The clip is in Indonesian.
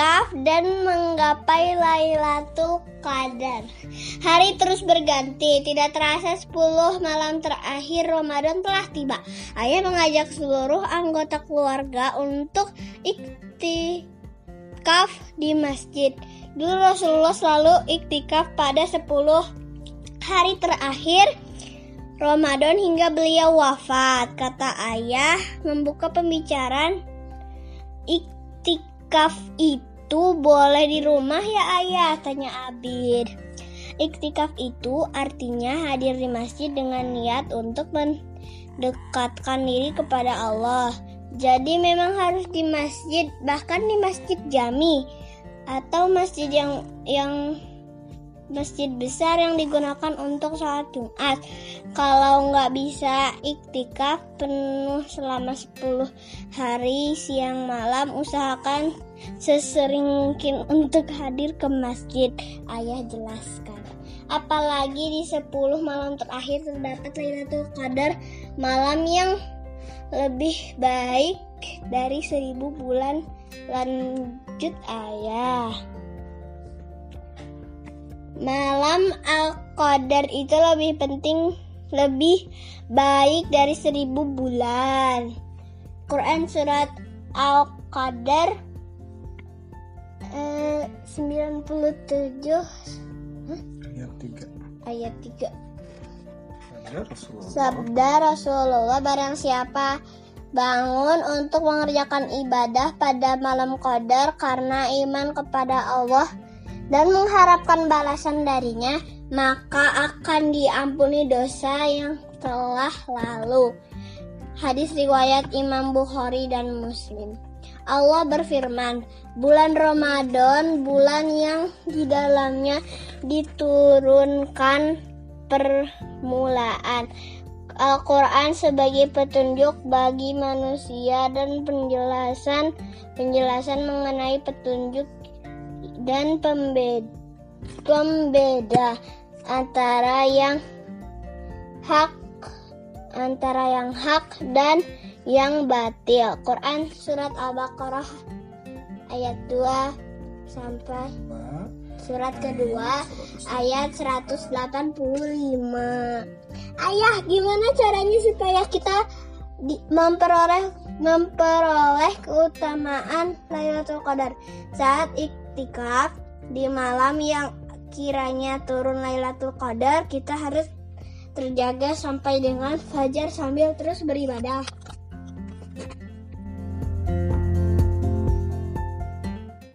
iktikaf dan menggapai Lailatul Qadar. Hari terus berganti, tidak terasa 10 malam terakhir Ramadan telah tiba. Ayah mengajak seluruh anggota keluarga untuk iktikaf di masjid. Dulu Rasulullah selalu iktikaf pada 10 hari terakhir Ramadan hingga beliau wafat. Kata ayah membuka pembicaraan iktikaf itu boleh di rumah ya ayah? Tanya Abid. Iktikaf itu artinya hadir di masjid dengan niat untuk mendekatkan diri kepada Allah. Jadi memang harus di masjid, bahkan di masjid jami atau masjid yang yang masjid besar yang digunakan untuk sholat Jumat. Kalau nggak bisa iktikaf penuh selama 10 hari siang malam, usahakan sesering mungkin untuk hadir ke masjid. Ayah jelaskan. Apalagi di 10 malam terakhir terdapat Lailatul Qadar, malam yang lebih baik dari seribu bulan lanjut ayah. Malam Al-Qadar itu lebih penting, lebih baik dari seribu bulan. Quran Surat Al-Qadar eh, 97 Ayat 3. ayat 3. Ada Rasulullah. Sabda Rasulullah barang siapa bangun untuk mengerjakan ibadah pada malam qadar karena iman kepada Allah dan mengharapkan balasan darinya, maka akan diampuni dosa yang telah lalu. Hadis riwayat Imam Bukhari dan Muslim. Allah berfirman, bulan Ramadan, bulan yang di dalamnya diturunkan permulaan Al-Quran sebagai petunjuk bagi manusia dan penjelasan penjelasan mengenai petunjuk dan pembeda, pembeda antara yang hak antara yang hak dan yang batil. Quran surat Al-Baqarah ayat 2 sampai surat kedua ayat 185. Ayah, gimana caranya supaya kita memperoleh memperoleh keutamaan Lailatul Qadar saat iktikaf di malam yang kiranya turun Lailatul Qadar kita harus terjaga sampai dengan fajar sambil terus beribadah.